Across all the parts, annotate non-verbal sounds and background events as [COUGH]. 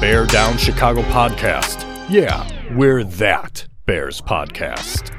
Bear Down Chicago podcast. Yeah, we're that Bears podcast.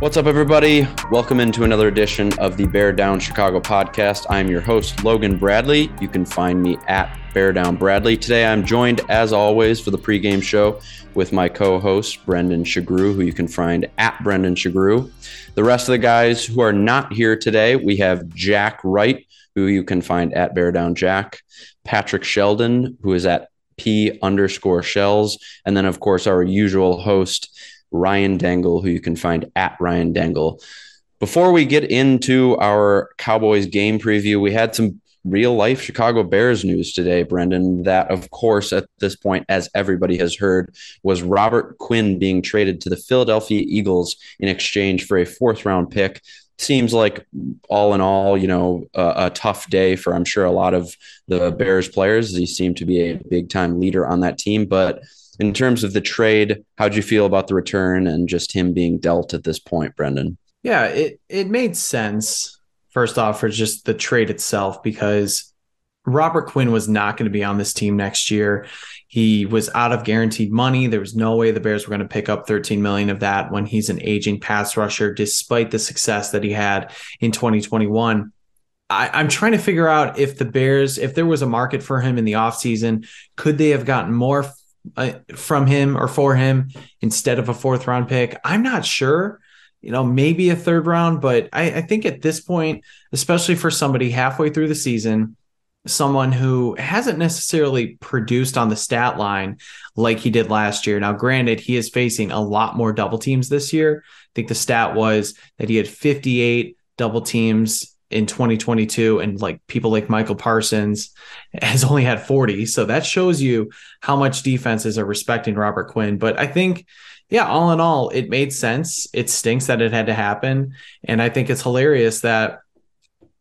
What's up, everybody? Welcome into another edition of the Bear Down Chicago podcast. I'm your host, Logan Bradley. You can find me at Bear Down Bradley. Today, I'm joined, as always, for the pregame show with my co host, Brendan Shagrew, who you can find at Brendan Shagrew. The rest of the guys who are not here today, we have Jack Wright, who you can find at Bear Down Jack, Patrick Sheldon, who is at P underscore shells, and then, of course, our usual host, Ryan Dangle, who you can find at Ryan Dangle. Before we get into our Cowboys game preview, we had some real life Chicago Bears news today, Brendan. That, of course, at this point, as everybody has heard, was Robert Quinn being traded to the Philadelphia Eagles in exchange for a fourth round pick. Seems like, all in all, you know, a, a tough day for, I'm sure, a lot of the Bears players. He seemed to be a big time leader on that team. But in terms of the trade, how'd you feel about the return and just him being dealt at this point, Brendan? Yeah, it it made sense. First off, for just the trade itself, because Robert Quinn was not going to be on this team next year. He was out of guaranteed money. There was no way the Bears were going to pick up 13 million of that when he's an aging pass rusher, despite the success that he had in 2021. I, am trying to figure out if the Bears, if there was a market for him in the offseason, could they have gotten more uh, from him or for him instead of a fourth round pick? I'm not sure. You know, maybe a third round, but I, I think at this point, especially for somebody halfway through the season, someone who hasn't necessarily produced on the stat line like he did last year. Now, granted, he is facing a lot more double teams this year. I think the stat was that he had 58 double teams in 2022 and like people like Micah Parsons [LAUGHS] has only had 40 so that shows you how much defenses are respecting Robert Quinn but I think yeah all in all it made sense it stinks that it had to happen and I think it's hilarious that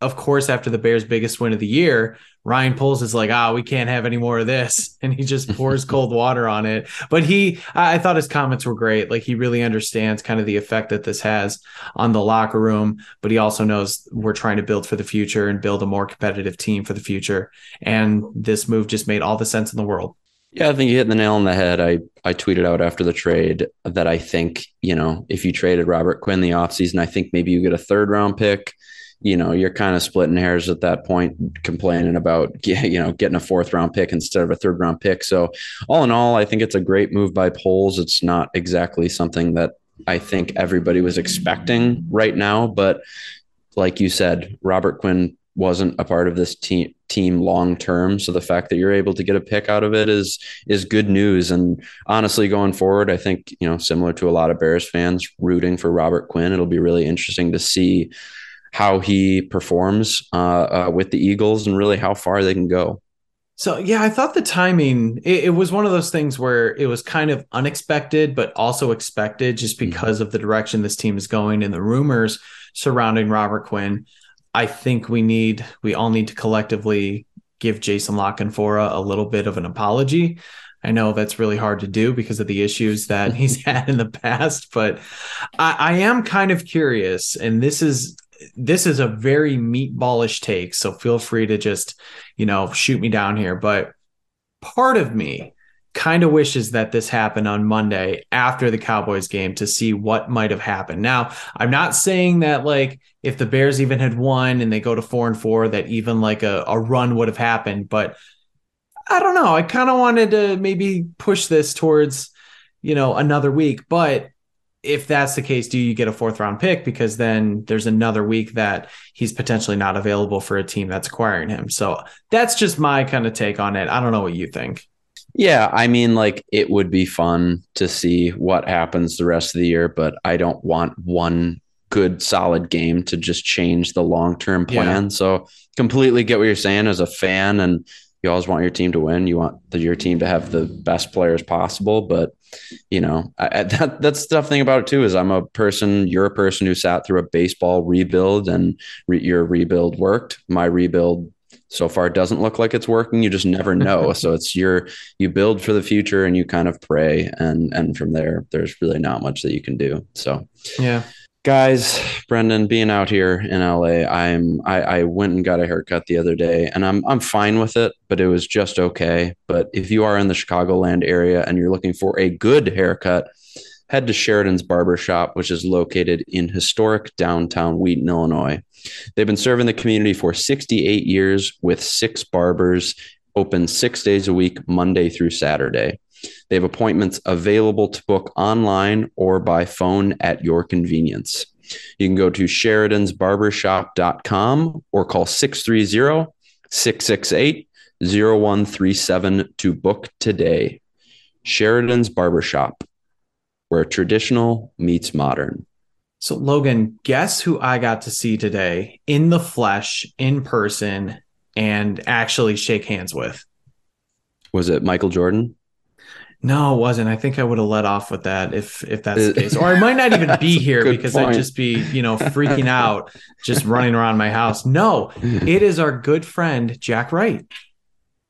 of course after the Bears biggest win of the year Ryan Poles is like, ah, we can't have any more of this. [LAUGHS] And he just pours [LAUGHS] cold water on it. But he, I thought his comments were great. Like he really understands kind of the effect that this has on the locker room, but he also knows we're trying to build for the future and build a more competitive team for the future. And this move just made all the sense in the world. Yeah, I think you hit the nail on the head. I, I tweeted out after the trade that I think, you know, if you traded Robert Quinn the offseason, I think maybe you get a third round pick you know, you're kind of splitting hairs at that point, complaining about, [LAUGHS] you know, getting a fourth round pick instead of a third round pick. So, all in all, I think it's a great move by Poles. It's not exactly something that I think everybody was expecting right now. But like you said, Robert Quinn wasn't a part of this team team long term so the fact that you're able to get a pick out of it is is good news and honestly going forward i think you know similar to a lot of bears fans rooting for robert quinn it'll be really interesting to see how he performs uh, uh, with the Eagles and really how far they can go. So yeah, I thought the timing it, it, was one of those things where it was kind of unexpected, but also expected just Mm-hmm. because mm-hmm. of the direction this team is going and the rumors surrounding Robert Quinn. I think we need we all need to collectively give Jason La Canfora a little bit of an apology. I know that's really hard to do because of the issues that [LAUGHS] he's had in the past, but I, I am kind of curious, and this is this is a very meatballish take, so feel free to just, you know, shoot me down here. But part of me kind of wishes that this happened on Monday after the Cowboys game to see what might have happened. Now, I'm not saying that like if the Bears even had won and they go to four and four, that even like a, a run would have happened, but I don't know. I kind of wanted to maybe push this towards, you know, another week, but if that's the case, do you get a fourth round pick? Because then there's another week that he's potentially not available for a team that's acquiring him. So that's just my kind of take on it. I don't know what you think. Yeah, I mean, like it would be fun to see what happens the rest of the year, but I don't want one good solid game to just change the long term Yeah. plan. So completely get what you're saying as a fan, and you always want your team to win. You want the, your team to have the best players possible, but you know I, [LAUGHS] that that's the tough thing about it too. Is I'm a person, you're a person who sat through a baseball rebuild, and re, your rebuild worked. My rebuild so far doesn't look like it's working. You just never [LAUGHS] know. so it's your you build for the future and you kind of pray, and and from there, there's really not much that you can do. So Yeah. Guys brendan being out here in la i'm I, I went and got a haircut the other day and i'm i'm fine with it but it was just okay. But if you are in the chicagoland area and you're looking for a good haircut head to sheridan's barber shop which is located in historic downtown wheaton illinois. They've been serving the community for 68 years with six barbers open six days a week monday through saturday they have appointments available to book online or by phone at your convenience. You can go to sheridansbarbershop.com or call 630 668 0137 to book today. Sheridan's Barbershop, where traditional meets modern. So, Logan, guess who I got to see today in the flesh, in person, and actually shake hands with? Was it Michael Jordan? No, it wasn't. I think I would have let off with that if if that's the case. Or I might not even [LAUGHS] be here because point. I'd just be, you know, freaking out, just running around my house. No, it is our good friend Jack Wright.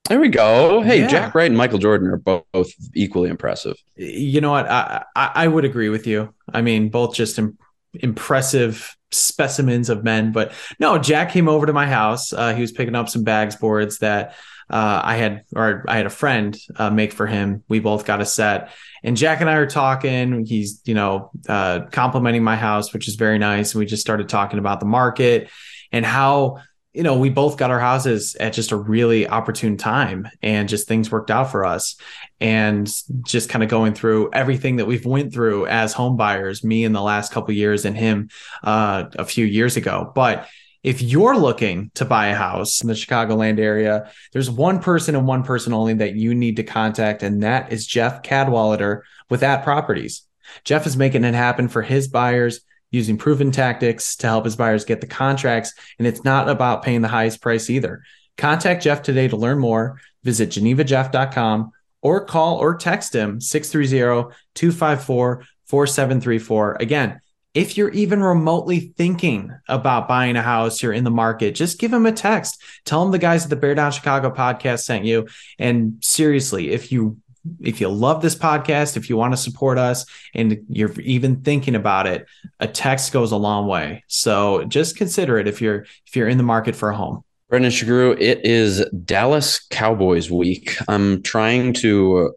There we go. Hey, Yeah. Jack Wright and Michael Jordan are both, both equally impressive. You know what? I, I I would agree with you. I mean, both just Im- impressive specimens of men. But no, Jack came over to my house. Uh, he was picking up some bags boards that uh, I had, or I had a friend uh, make for him. We both got a set, and Jack and I are talking. He's you know uh, complimenting my house, which is very nice. And we just started talking about the market and how you know we both got our houses at just a really opportune time, and just things worked out for us and just kind of going through everything that we've went through as home buyers me in the last couple years and him uh, a few years ago but if you're looking to buy a house in the chicagoland area there's one person and one person only that you need to contact and that is jeff cadwallader with at properties. Jeff is making it happen for his buyers using proven tactics to help his buyers get the contracts and it's not about paying the highest price either. Contact jeff today to learn more. Visit genevajeff.com or call or text him 630-254-4734 again if you're even remotely thinking about buying a house you're in the market just give them a text. Tell them the guys at the bear down chicago podcast sent you. And seriously if you if you love this podcast if you want to support us and you're even thinking about it a text goes a long way. So just consider it if you're if you're in the market for a home. Brendan Shagrew, it is Dallas Cowboys week. I'm trying to,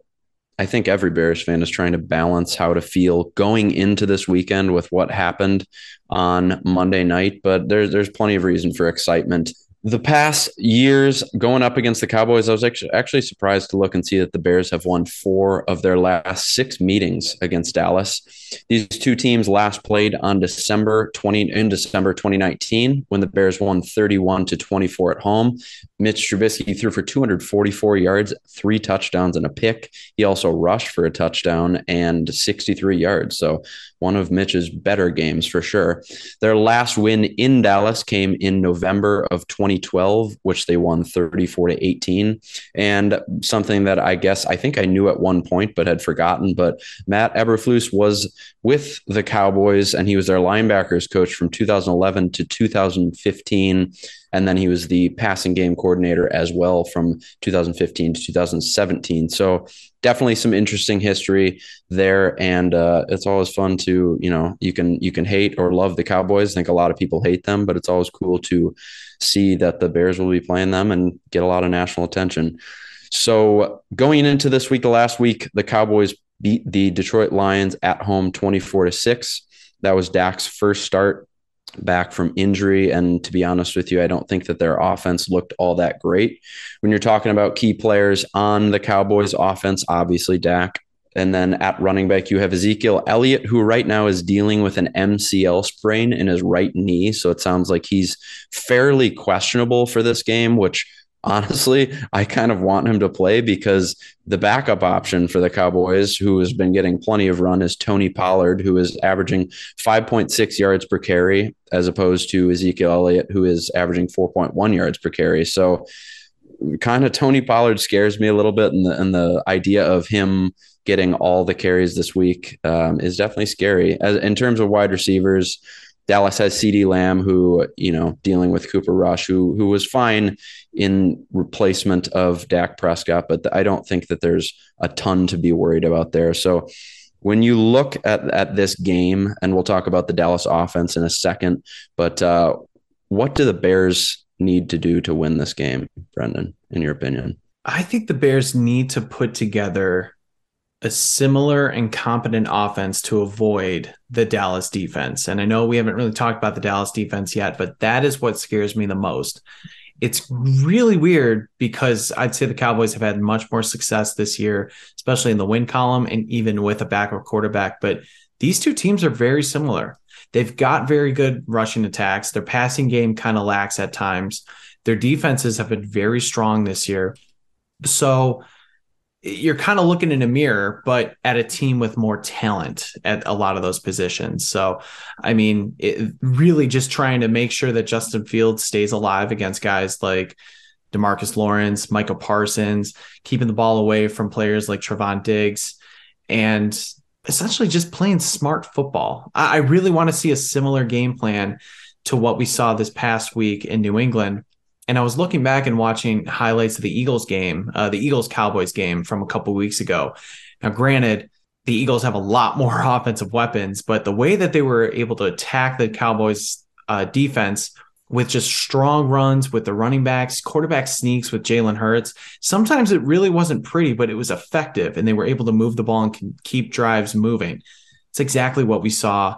I think every Bears fan is trying to balance how to feel going into this weekend with what happened on Monday night, but there's there's plenty of reason for excitement. The past years going up against the Cowboys, I was actually actually surprised to look and see that the Bears have won four of their last six meetings against Dallas. These two teams last played on December 20 in December 2019 when the Bears won 31 to 24 at home. Mitch Trubisky threw for 244 yards, three touchdowns and a pick. He also rushed for a touchdown and 63 yards. So one of Mitch's better games for sure. Their last win in Dallas came in November of 2012, which they won 34 to 18. And something that I guess I think I knew at one point but had forgotten, but Matt Eberflus was with the Cowboys and he was their linebackers coach from 2011 to 2015 and then he was the passing game coordinator as well from 2015 to 2017 so definitely some interesting history there. And uh, it's always fun to you know you can you can hate or love the cowboys. I think a lot of people hate them but it's always cool to see that the bears will be playing them and get a lot of national attention. So going into this week the last week the cowboys beat the detroit lions at home 24 to 6 that was dak's first start back from injury. And to be honest with you, I don't think that their offense looked all that great. When you're talking about key players on the Cowboys offense, obviously Dak. And then at running back, you have Ezekiel Elliott, who right now is dealing with an MCL sprain in his right knee. So it sounds like he's fairly questionable for this game, which honestly, I kind of want him to play because the backup option for the Cowboys, who has been getting plenty of run, is Tony Pollard, who is averaging 5.6 yards per carry, as opposed to Ezekiel Elliott, who is averaging 4.1 yards per carry. So, kind of Tony Pollard scares me a little bit, and the, and the idea of him getting all the carries this week um, is definitely scary. As, in terms of wide receivers, Dallas has CeeDee Lamb, who, you know, dealing with Cooper Rush, who who was fine in replacement of Dak Prescott, but I don't think that there's a ton to be worried about there. So when you look at, at this game, and we'll talk about the Dallas offense in a second, but uh, what do the Bears need to do to win this game, Brendan, in your opinion? I think the Bears need to put together a similar and competent offense to avoid the Dallas defense. And I know we haven't really talked about the Dallas defense yet, but that is what scares me the most. It's really weird because I'd say the Cowboys have had much more success this year, especially in the win column and even with a backup quarterback. But these two teams are very similar. They've got very good rushing attacks. Their passing game kind of lacks at times. Their defenses have been very strong this year. So you're kind of looking in a mirror, but at a team with more talent at a lot of those positions. So, I mean, it, really just trying to make sure that Justin Fields stays alive against guys like DeMarcus Lawrence, Micah Parsons, keeping the ball away from players like Trevon Diggs, and essentially just playing smart football. I, I really want to see a similar game plan to what we saw this past week in New England and I was looking back and watching highlights of the Eagles game, uh, the Eagles Cowboys game from a couple weeks ago. Now, granted, the Eagles have a lot [LAUGHS] more offensive weapons, but the way that they were able to attack the Cowboys uh, defense with just strong runs with the running backs, quarterback sneaks with Jalen Hurts, sometimes it really wasn't pretty, but it was effective, and they were able to move the ball and keep drives moving. It's exactly what we saw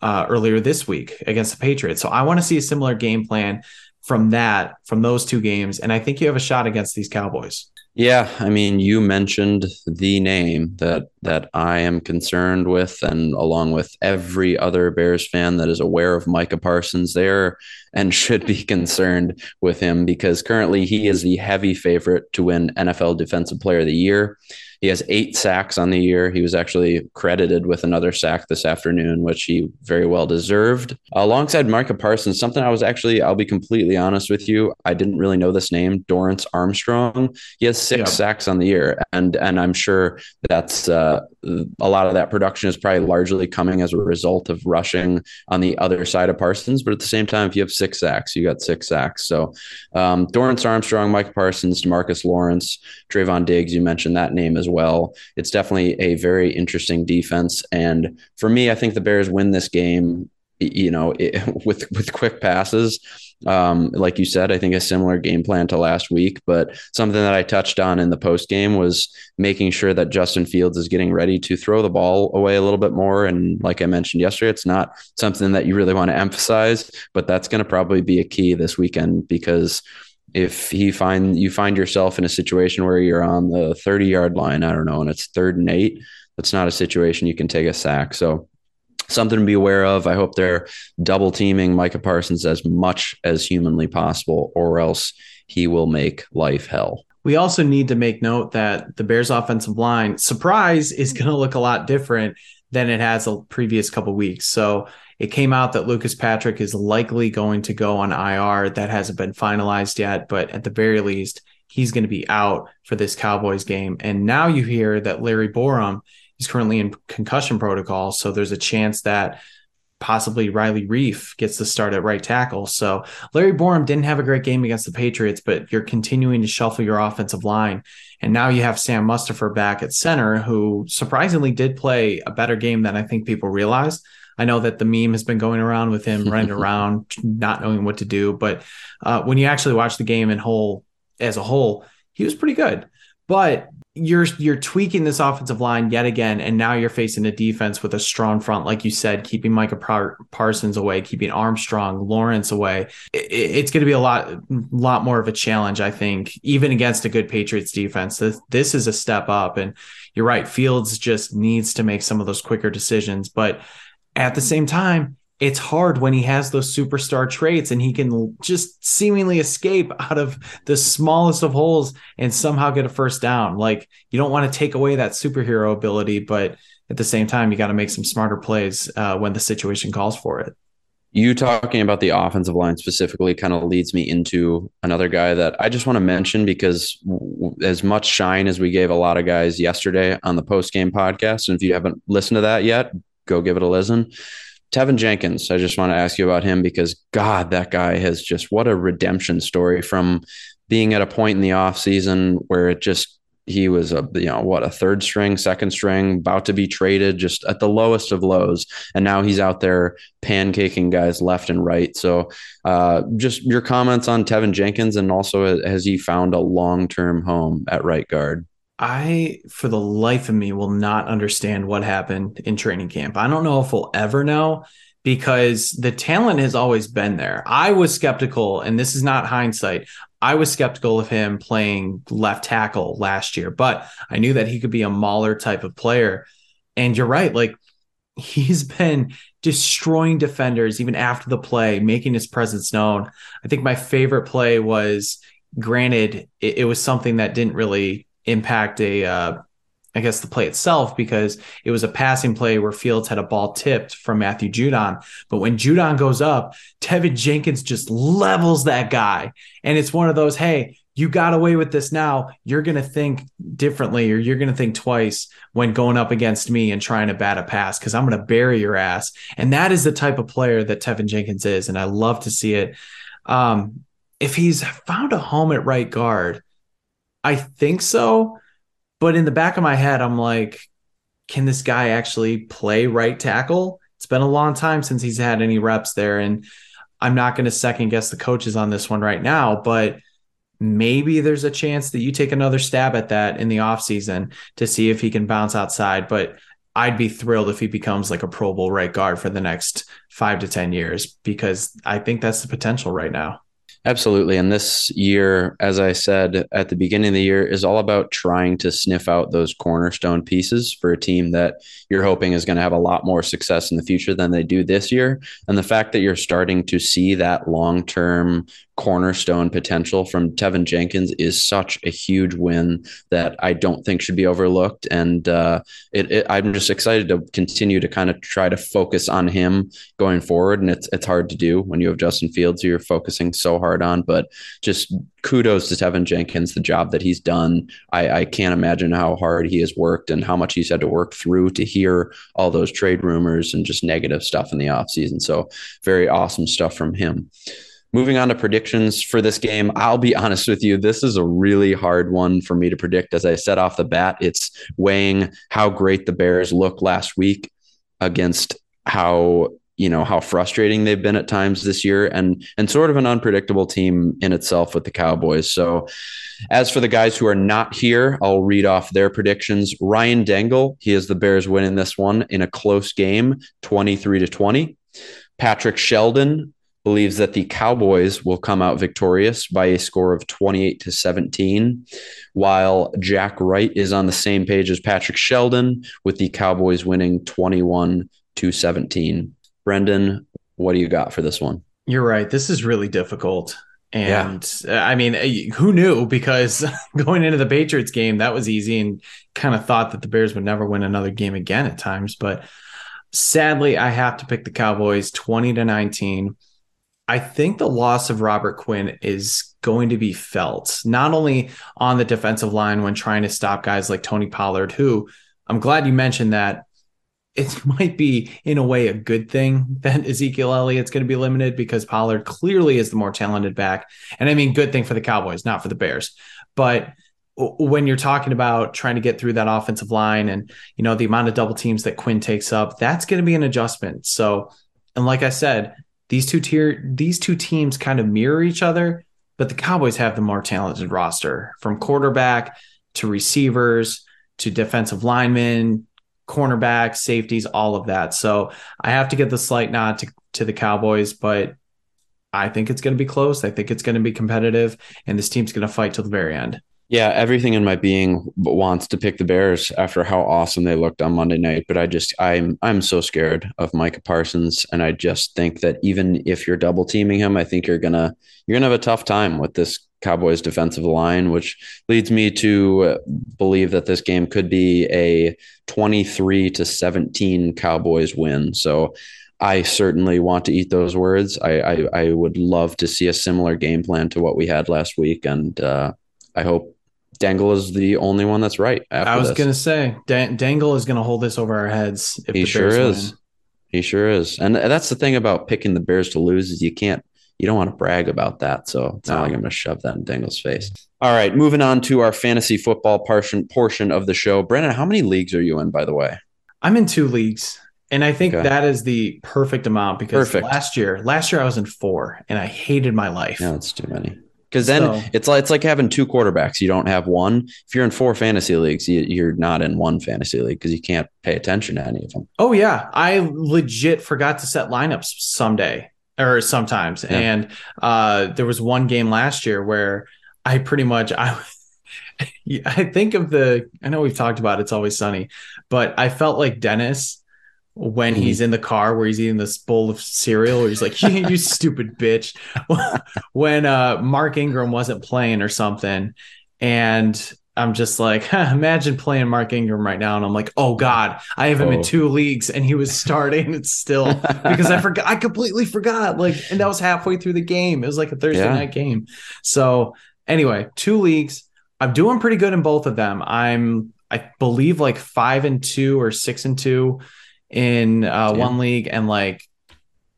uh, earlier this week against the Patriots. So I want to see a similar game plan from that, from those two games. And I think you have a shot against these Cowboys. Yeah, I mean, you mentioned the name that that I am concerned with, and along with every other Bears fan that is aware of Micah Parsons there and should be [LAUGHS] concerned with him because currently he is the heavy favorite to win NFL Defensive Player of the Year. He has eight sacks on the year. He was actually credited with another sack this afternoon, which he very well deserved. Alongside Micah Parsons, something I was actually, I'll be completely honest with you, I didn't really know this name, Dorance Armstrong. He has six yeah. sacks on the year, and and I'm sure that's uh, a lot of that production is probably largely coming as a result of rushing on the other side of Parsons. But at the same time, if you have six sacks, you got six sacks. So um, Dorance Armstrong, Micah Parsons, DeMarcus Lawrence, Trevon Diggs, you mentioned that name as well well. It's definitely a very interesting defense. And for me, I think the Bears win this game, you know, it, [LAUGHS] with, with quick passes. Um, like you said, I think a similar game plan to last week, but something that I touched on in the post game was making sure that Justin Fields is getting ready to throw the ball away a little bit more. And like I mentioned yesterday, it's not something that you really want to emphasize, but that's going to probably be a key this weekend because if he find you find yourself in a situation where you're on the 30 yard line, I don't know, and it's third and eight, that's not a situation you can take a sack. So something to be aware of. I hope they're double teaming Micah Parsons as much as humanly possible, or else he will make life hell. We also need to make note that the Bears offensive line surprise is going to look a lot different than it has the previous couple weeks. So it came out that Lucas Patrick is likely going to go on IR. That hasn't been finalized yet, but at the very least, he's going to be out for this Cowboys game. And now you hear that Larry Borom is currently in concussion protocol. So there's a chance that possibly Riley Reiff gets the start at right tackle. So Larry Borom didn't have a great game against the Patriots, but you're continuing to shuffle your offensive line. And now you have Sam Mustipher back at center, who surprisingly did play a better game than I think people realized. I know that the meme has been going around with him running [LAUGHS] around, not knowing what to do. But uh, when you actually watch the game in whole as a whole, he was pretty good. But you're you're tweaking this offensive line yet again, and now you're facing a defense with a strong front, like you said, keeping Micah Par- Parsons away, keeping Armstrong, Lawrence away. It, it's going to be a lot lot more of a challenge, I think, even against a good Patriots defense. This this is a step up, and you're right. Fields just needs to make some of those quicker decisions, but at the same time, it's hard when he has those superstar traits and he can just seemingly escape [LAUGHS] out of the smallest of holes and somehow get a first down. Like you don't want to take away that superhero ability, but at the same time, you got to make some smarter plays uh, when the situation calls for it. You talking about the offensive line specifically kind of leads me into another guy that I just want to mention because as much shine as we gave a lot of guys yesterday on the post game podcast, and if you haven't listened to that yet, go give it a listen. Teven Jenkins, I just want to ask you about him because God, that guy has just what a redemption story from being at a point in the offseason where it just he was a you know what a third string second string about to be traded just at the lowest of lows. And now he's out there pancaking guys left and right. So uh, just your comments on Teven Jenkins and also has he found a long-term home at right guard I, for the life of me, will not understand what happened in training camp. I don't know if we'll ever know because the talent has always been there. I was skeptical, and this is not hindsight. I was skeptical of him playing left tackle last year, but I knew that he could be a mauler type of player. And you're right, like he's been destroying defenders even after the play, making his presence known. I think my favorite play was granted, it, it was something that didn't really impact a uh, I guess the play itself because it was a passing play where Fields had a ball tipped from Matthew Judon. But when Judon goes up, Teven Jenkins just levels that guy. And it's one of those, hey, you got away with this now. You're going to think differently or you're going to think twice when going up against me and trying to bat a pass because I'm going to bury your ass. And that is the type of player that Teven Jenkins is. And I love to see it. Um, if he's found a home at right guard, I think so but in the back of my head, I'm like, can this guy actually play right tackle? It's been a long time since he's had any reps there. And I'm not going to second guess the coaches on this one right now, but maybe there's a chance that you take another stab at that in the offseason to see if he can bounce outside. But I'd be thrilled if he becomes like a Pro Bowl right guard for the next five to 10 years because I think that's the potential right now. Absolutely. And this year, as I said at the beginning of the year, is all about trying to sniff out those cornerstone pieces for a team that you're hoping is going to have a lot more success in the future than they do this year. And the fact that you're starting to see that long term cornerstone potential from Teven Jenkins is such a huge win that I don't think should be overlooked. And uh, it, it, I'm just excited to continue to kind of try to focus on him going forward. And it's it's hard to do when you have Justin Fields who you're focusing so hard on. But just kudos to Teven Jenkins, the job that he's done. I, I can't imagine how hard he has worked and how much he's had to work through to hear all those trade rumors and just negative stuff in the offseason. So very awesome stuff from him. Moving on to predictions for this game, I'll be [LAUGHS] honest with you. This is a really hard one for me to predict. As I said off the bat, it's weighing how great the Bears look last week against how you know how frustrating they've been at times this year and and sort of an unpredictable team in itself with the Cowboys. So as for the guys who are not here, I'll read off their predictions. Ryan Dangle, he is the Bears winning this one in a close game, 23 to 20. Patrick Sheldon, believes that the Cowboys will come out victorious by a score of 28 to 17, while Jack Wright is on the same page as Patrick Sheldon with the Cowboys winning 21 to 17. Brendan, what do you got for this one? You're right. This is really difficult. And yeah. I mean, eh, who knew? Because [LAUGHS] going into the Patriots game, that was easy and kind of thought that the Bears would never win another game again at times. But sadly, I have to pick the Cowboys 20 to 19. I think the loss of Robert Quinn is going to be felt not only on the defensive line when trying to stop guys like Tony Pollard, who I'm glad you mentioned that it [LAUGHS] might be in a way a good thing that [LAUGHS] Ezekiel Elliott's going to be limited because Pollard clearly is the more talented back. And I mean, good thing for the Cowboys, not for the Bears. But when you're talking about trying to get through that offensive line and you know the amount of double teams that Quinn takes up, that's going to be an adjustment. So, and like I said, these two tier these two teams kind of mirror each other, but the Cowboys have the more talented roster from quarterback to receivers to defensive linemen, cornerbacks, safeties, all of that. So I have to get the slight nod to, to the Cowboys, but I think it's going to be close. I think it's going to be competitive, and this team's going to fight till the very end. Yeah, everything in my being wants to pick the Bears after how awesome they looked on Monday night, but I just I'm I'm so scared of Micah Parsons and I just think that even if you're double teaming him, I think you're going to you're going to have a tough time with this Cowboys defensive line, which leads me to believe that this game could be a 23 to 17 Cowboys win. So I certainly want to eat those words. I, I, I would love to see a similar game plan to what we had last week, and uh, I hope Dangle is the only one that's right. I was going to say Dangle is going to hold this over our heads. If he sure is. Win. He sure is, and that's the thing about picking the Bears to lose is you can't, you don't want to brag about that. So it's no. not like I'm going to shove that in Dangle's face. All right, moving on to our fantasy football portion portion of the show. Brandon, how many leagues are you in, by the way? I'm in two leagues. And I think okay. that is the perfect amount because perfect. last year, last year I was in four and I hated my life. Yeah, it's too many because then so, it's like it's like having two quarterbacks. You don't have one. If you're in four fantasy leagues, you, are not in one fantasy league because you can't pay attention to any of them. Oh yeah, I legit forgot to set lineups someday or sometimes, yeah. and uh, there was one game last year where I pretty much I. [LAUGHS] I think of the. I know we've talked about it's always sunny, but I felt like Dennis when mm-hmm. he's in the car where he's eating this bowl of cereal where he's like [LAUGHS] you stupid bitch [LAUGHS] when uh mark ingram wasn't playing or something and i'm just like huh, [LAUGHS] imagine playing mark ingram right now and i'm like oh god i have him oh. in two leagues and he was starting it's still because i [LAUGHS] forgot i completely forgot like and that was halfway through the game. It was like a thursday yeah. night game. So anyway two leagues. I'm doing pretty good in both of them. I'm i believe like five and two or six and two in uh, one league and like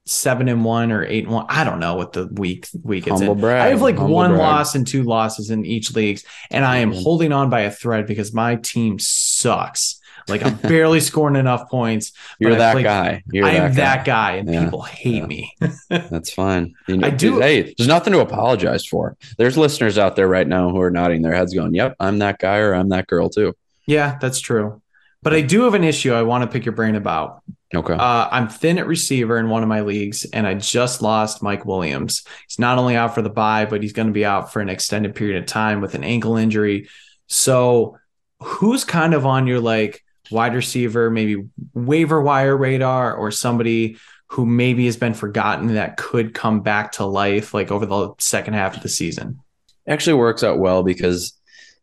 seven and one or eight and one. I don't know what the week week it's in. I have like Humble one brag. loss and two losses in each leagues, and I am mm-hmm. holding on by a thread because my team sucks. Like I'm barely scoring enough points. You're that guy. You're I am that guy, and yeah. people hate yeah. me. [LAUGHS] That's fine. You know, I do. Hey, there's nothing to apologize for. There's listeners out there right now who are nodding their heads, going, "Yep, I'm that guy or I'm that girl too." Yeah, that's true. But I do have an issue I want to pick your brain about. Okay. Uh, I'm thin at receiver in one of my leagues, and I just lost Mike Williams. He's not only out for the bye, but he's going to be out for an extended period of time with an ankle injury. So, who's kind of on your like wide receiver, maybe waiver wire radar, or somebody who maybe has been forgotten that could come back to life like over the second half of the season? Actually, works out well because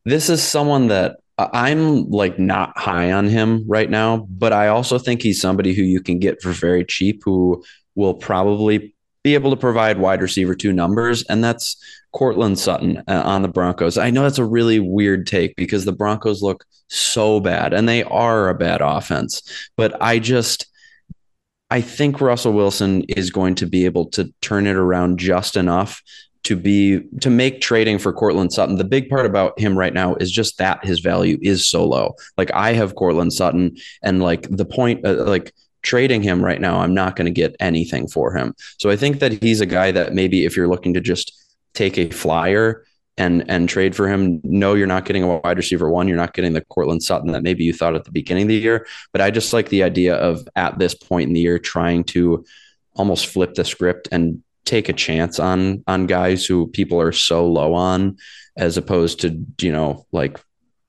this is someone that I'm like not high on him right now, but I also think he's somebody who you can get for very cheap who will probably be able to provide wide receiver two numbers, and that's Courtland Sutton uh, on the Broncos. I know that's a really weird take because the Broncos look so bad and they are a bad offense, but I just. I think Russell Wilson is going to be able to turn it around just enough to be to make trading for Courtland Sutton. The big part about him right now is just that his value is so low. Like I have Courtland Sutton, and like the point, uh, like trading him right now, I'm not going to get anything for him. So I think that he's a guy that maybe if you're looking to just take a flyer and and trade for him, no, you're not getting a wide receiver one. You're not getting the Courtland Sutton that maybe you thought at the beginning of the year. But I just like the idea of at this point in the year trying to almost flip the script and take a chance on on guys who people are so low on as opposed to you know like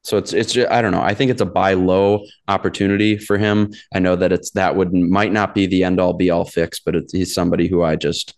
so it's it's just, I don't know. I think it's a buy low opportunity for him. I know that it's that would might not be the end all be all fix, but he's somebody who I just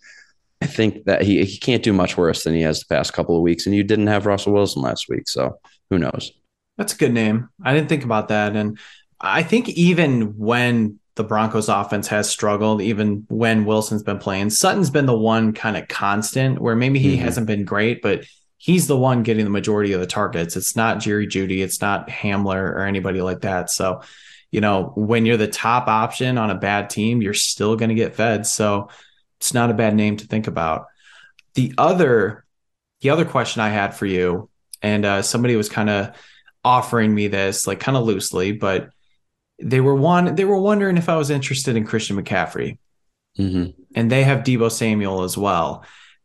I think that he he can't do much worse than he has the past couple of weeks. And you didn't have Russell Wilson last week, so who knows? That's a good name. I didn't think about that, and I think even when the Broncos offense has struggled even when Wilson's been playing. Sutton's been the one kind of constant where maybe he mm-hmm. hasn't been great, but he's the one getting the majority of the targets. It's not Jerry Jeudy, it's not Hamler or anybody like that. So, you know, when you're the top option on a bad team, you're still going to get fed. So, it's not a bad name to think about. The other the other question I had for you and uh, somebody was kind of offering me this like kind of loosely, but they were one they were wondering if I was interested in Christian McCaffrey. Mm-hmm. And they have Deebo Samuel as well.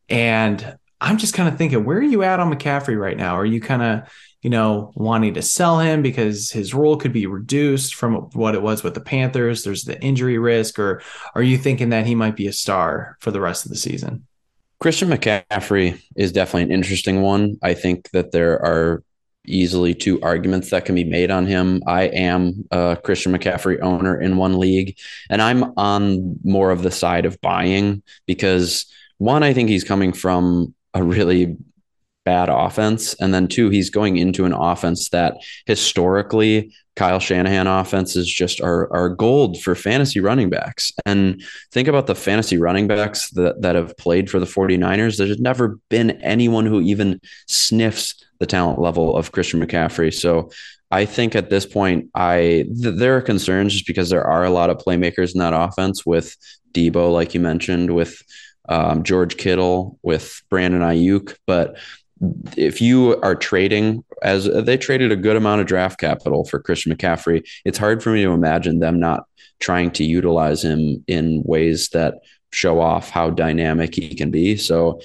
And I'm just kind of thinking, where are you at on McCaffrey right now? Are you kind of, you know, wanting to sell him because his role could be reduced from what it was with the Panthers? There's the injury risk, or are you thinking that he might be a star for the rest of the season? Christian McCaffrey is definitely an interesting one. I think that there are easily two arguments that can be made on him. I am a Christian McCaffrey owner in one league, and I'm on more of the side of buying because one, I think he's coming from a really bad offense. And then two, he's going into an offense that historically Kyle Shanahan offenses just are are gold for fantasy running backs. And think about the fantasy running backs that, that have played for the 49ers. There's never been anyone who even sniffs the talent level of Christian McCaffrey. So I think at this point, I th- there are concerns just because there are a lot of playmakers in that offense with Deebo, like you mentioned, with um, George Kittle, with Brandon Aiyuk. But if you are trading as they traded a good amount of draft capital for Christian McCaffrey, it's hard for me to imagine them not trying to utilize him in ways that show off how dynamic he can be. So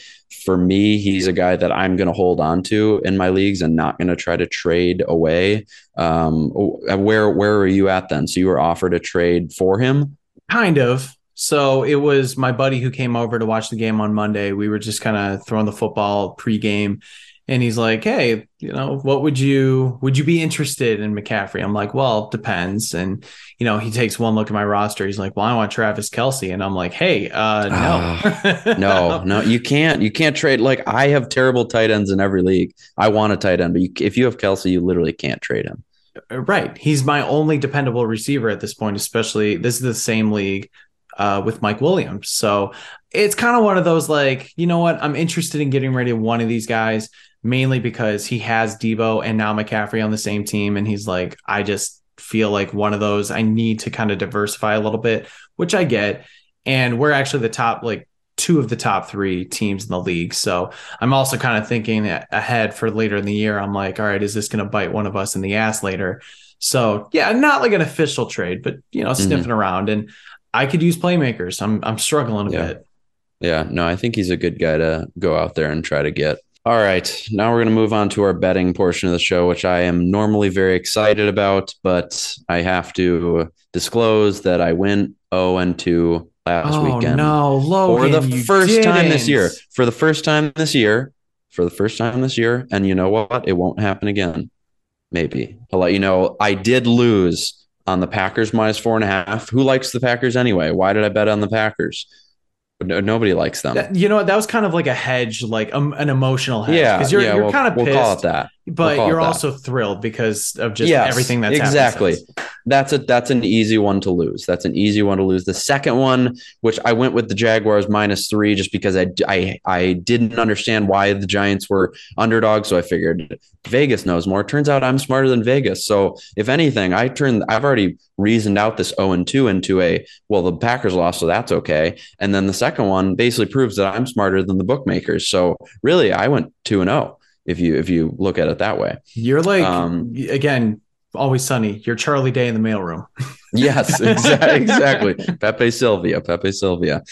for me, he's a guy that I'm going to hold on to in my leagues and not going to try to trade away. Um, where where are you at then? So you were offered a trade for him? Kind of. So it was my buddy who came over to watch the game on Monday. We were just kind of throwing the football pregame, and he's like, "Hey, you know, what would you would you be interested in McCaffrey?" I'm like, "Well, depends." And you know, he takes one look at my roster. He's like, "Well, I want Travis Kelce," and I'm like, "Hey, uh, no, uh, [LAUGHS] no, no, you can't, you can't trade. Like I have terrible tight ends in every league. I want a tight end, but you, if you have Kelce, you literally can't trade him." Right. He's my only dependable receiver at this point, especially this is the same league uh, with Mike Williams. So it's kind of one of those like, you know what? I'm interested in getting rid of one of these guys mainly because he has Deebo and now McCaffrey on the same team. And he's like, I just feel like one of those I need to kind of diversify a little bit, which I get. And we're actually the top, like two of the top three teams in the league. So I'm also kind of thinking ahead for later in the year. I'm like, all right, is this going to bite one of us in the ass later? So yeah, not like an official trade, but you know, sniffing mm-hmm. around. And I could use playmakers. I'm I'm struggling a yeah. bit. Yeah, no, I think he's a good guy to go out there and try to get. All right, now we're going to move on to our betting portion of the show, which I am normally very excited about, but I have to disclose that I went 0 and 2 last oh, weekend. No, Logan, for the first didn't. time this year. For the first time this year. For the first time this year, and you know what? It won't happen again. Maybe I'll let you know. I did lose on the Packers minus four and a half. Who likes the Packers anyway? Why did I bet on the Packers? No, nobody likes them. That, you know what? That was kind of like a hedge, like um, an emotional hedge. Yeah, because you're, yeah, you're we'll, kind of pissed, we'll call it that. But we'll you're also thrilled because of just yes, everything that's exactly. That's a that's an easy one to lose. That's an easy one to lose. The second one, which I went with the Jaguars minus three, just because I I I didn't understand why the Giants were underdogs, so I figured Vegas knows more. Turns out I'm smarter than Vegas. So if anything, I turned I've already reasoned out this 0 and 2 into a well, the Packers lost, so that's okay. And then the second one basically proves that I'm smarter than the bookmakers. So really, I went two and 0 if you if you look at it that way. You're like um, again, always sunny. You're Charlie Day in the mailroom. [LAUGHS] yes, exactly, [LAUGHS] exactly. Pepe Sylvia, Pepe Sylvia.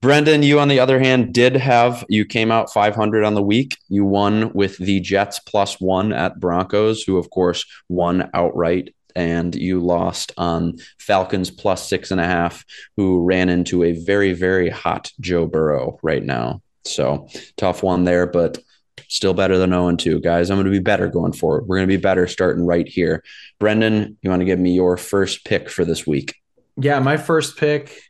Brendan, you on the other hand did have you came out 500 on the week. You won with the Jets plus one at Broncos, who of course won outright, and you lost on Falcons plus six and a half, who ran into a very very hot Joe Burrow right now. So tough one there, but still better than 0 and 2. Guys, I'm going to be better going forward. We're going to be better starting right here. Brendan, you want to give me your first pick for this week? Yeah, my first pick.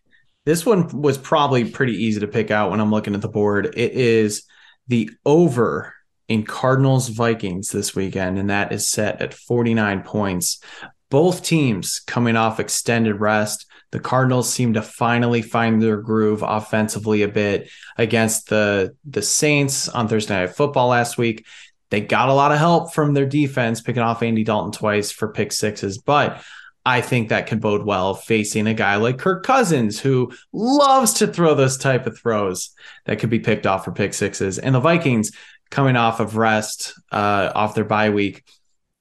This one was probably pretty easy to pick out when I'm looking at the board. It is the over in Cardinals Vikings this weekend, and that is set at 49 points. Both teams coming off extended rest. The Cardinals seem to finally find their groove offensively a bit against the the Saints on Thursday Night Football last week. They got a lot of help from their defense, picking off Andy Dalton twice for pick sixes, but I think that can bode well facing a guy like Kirk Cousins, who loves to throw those type of throws that could be picked off for pick sixes. And the Vikings coming off of rest, uh, off their bye week,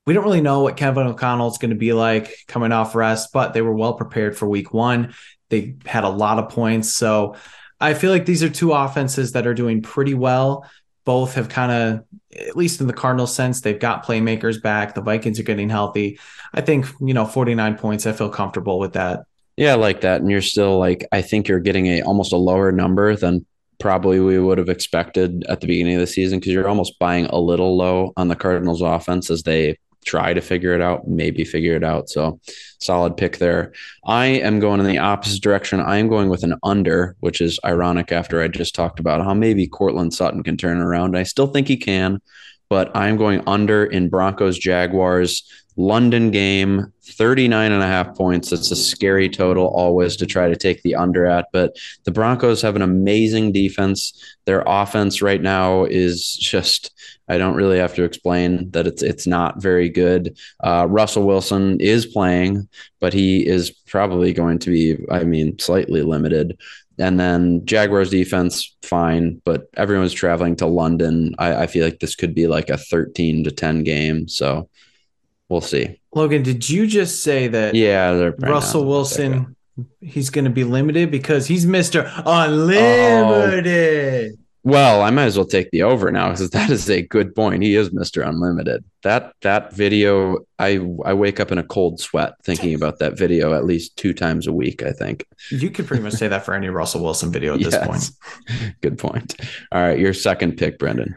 we don't really know what Kevin O'Connell is going to be like coming off rest, but they were well prepared for week one. They had a lot of points. So I feel like these are two offenses that are doing pretty well. Both have kind of, at least in the Cardinal sense, they've got playmakers back. The Vikings are getting healthy. I think, you know, 49 points, I feel comfortable with that. Yeah, I like that. And you're still like, I think you're getting a almost a lower number than probably we would have expected at the beginning of the season because you're almost buying a little low on the Cardinals offense as they try to figure it out, maybe figure it out. So solid pick there. I am going in the opposite direction. I am going with an under, which is ironic after I just talked about how maybe Courtland Sutton can turn around. I still think he can, but I'm going under in Broncos Jaguars. London game, 39 and a half points. It's a scary total always to try to take the under at, but the Broncos have an amazing defense. Their offense right now is just I don't really have to explain that it's it's not very good. Uh, Russell Wilson is playing, but he is probably going to be, I mean, slightly limited. And then Jaguars defense, fine, but everyone's traveling to London. I, I feel like this could be like a 13 to 10 game. So we'll see. Logan, did you just say that Yeah, Russell Wilson he's going to be limited because he's Mr. Unlimited. Well, I might as well take the over now because that is a good point. He is Mr. Unlimited. That that video, I I wake up in a cold sweat thinking about that video at least two times a week. I think You could pretty much say that for any Russell Wilson video at this [LAUGHS] point. good point. All right, your second pick, Brendan.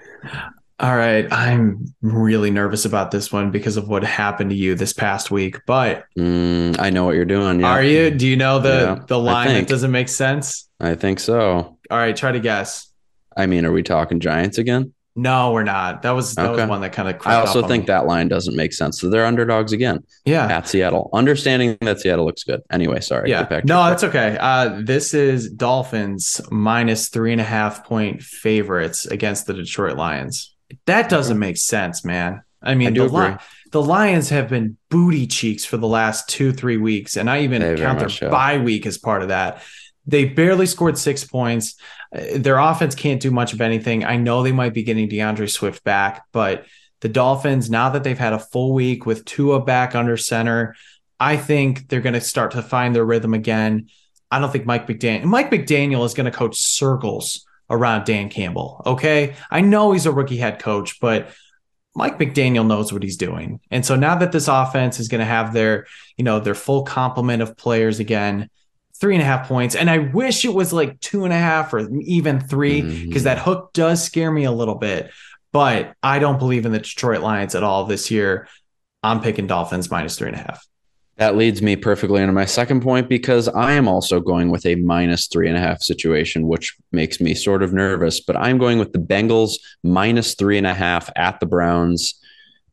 All right, I'm really nervous about this one because of what happened to you this past week. But Mm, I know what you're doing. Yeah. are you? Do you know the Yeah, the line that doesn't make sense? I think so. All right, try to guess. I mean, are we talking Giants again? No, we're not. That was that Okay. was one that kind of. I also think that line doesn't make sense. So they're underdogs again Yeah. at Seattle. Understanding that Seattle looks good. Anyway, sorry. Yeah. Back No, that's okay. Uh, this is Dolphins minus three and a half point favorites against the Detroit Lions. That doesn't make sense, man. I mean, I the, Li- the Lions have been booty cheeks for the last two, three weeks, and I even They count their much bye week as part of that. They barely scored six points. Uh, Their offense can't do much of anything. I know they might be getting D'Andre Swift back, but the Dolphins, now that they've had a full week with Tua back under center, I think they're going to start to find their rhythm again. I don't think Mike McDaniel, Mike McDaniel is going to coach circles around Dan Campbell. Okay. I know he's a rookie head coach, but Mike McDaniel knows what he's doing. And so now that this offense is going to have their, you know, their full complement of players again, three and a half points. And I wish it was like two and a half or even three, because Mhm. that hook does scare me a little bit. But I don't believe in the Detroit Lions at all this year. I'm picking Dolphins minus three and a half. That leads me perfectly into my second point because I am also going with a minus three and a half situation, which makes me sort of nervous. But I'm going with the Bengals minus three and a half at the Browns.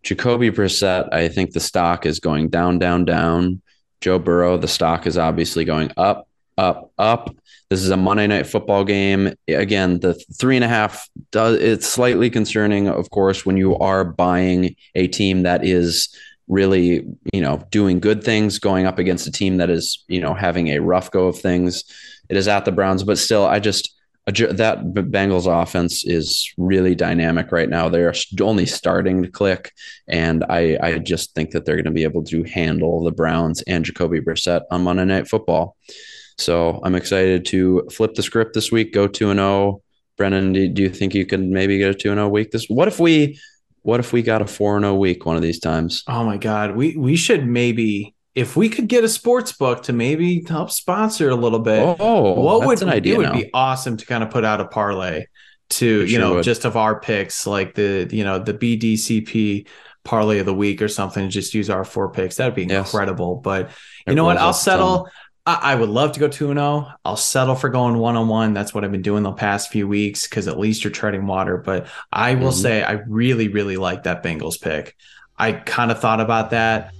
Jacoby Brissett, I think the stock is going down, down, down. Joe Burrow, the stock is obviously going up, up, up. This is a Monday night football game. Again, the three and a half does it's slightly concerning, of course, when you are buying a team that is really, you know, doing good things going up against a team that is, you know, having a rough go of things. It is at the Browns, but still, I just that Bengals offense is really dynamic right now. They're only starting to click, and I I just think that they're going to be able to handle the Browns and Jacoby Brissett on Monday Night Football. So I'm excited to flip the script this week. Go two and zero. Brennan, do, you think you could maybe get a two and zero week this? What if we what if we got a four and zero week one of these times? Oh my God. We we should maybe if we could get a sports book to maybe help sponsor a little bit. Oh, what would an idea it would now. be awesome to kind of put out a parlay to It you sure know would. just of our picks like the you know the BDCP parlay of the week or something just use our four picks that'd be Yes. incredible but you It know what I'll settle I, I would love to go 2 and 0 I'll settle for going 1 on 1 that's what I've been doing the past few weeks cuz at least you're treading water but I will Mhm. say I really really like that Bengals pick I kind of thought about that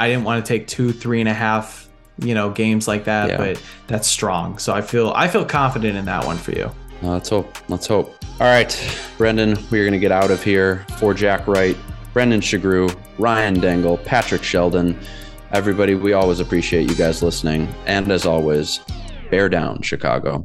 I didn't want to take two three and a half you know games like that Yeah. but that's strong. So I feel I feel confident in that one for you. Let's hope. Let's hope. All right, Brendan, we're going to get out of here for Jack Wright, Brendan Shagrew, Ryan Dangle, Patrick Sheldon. Everybody, we always appreciate you guys listening. And as always, bear down, Chicago.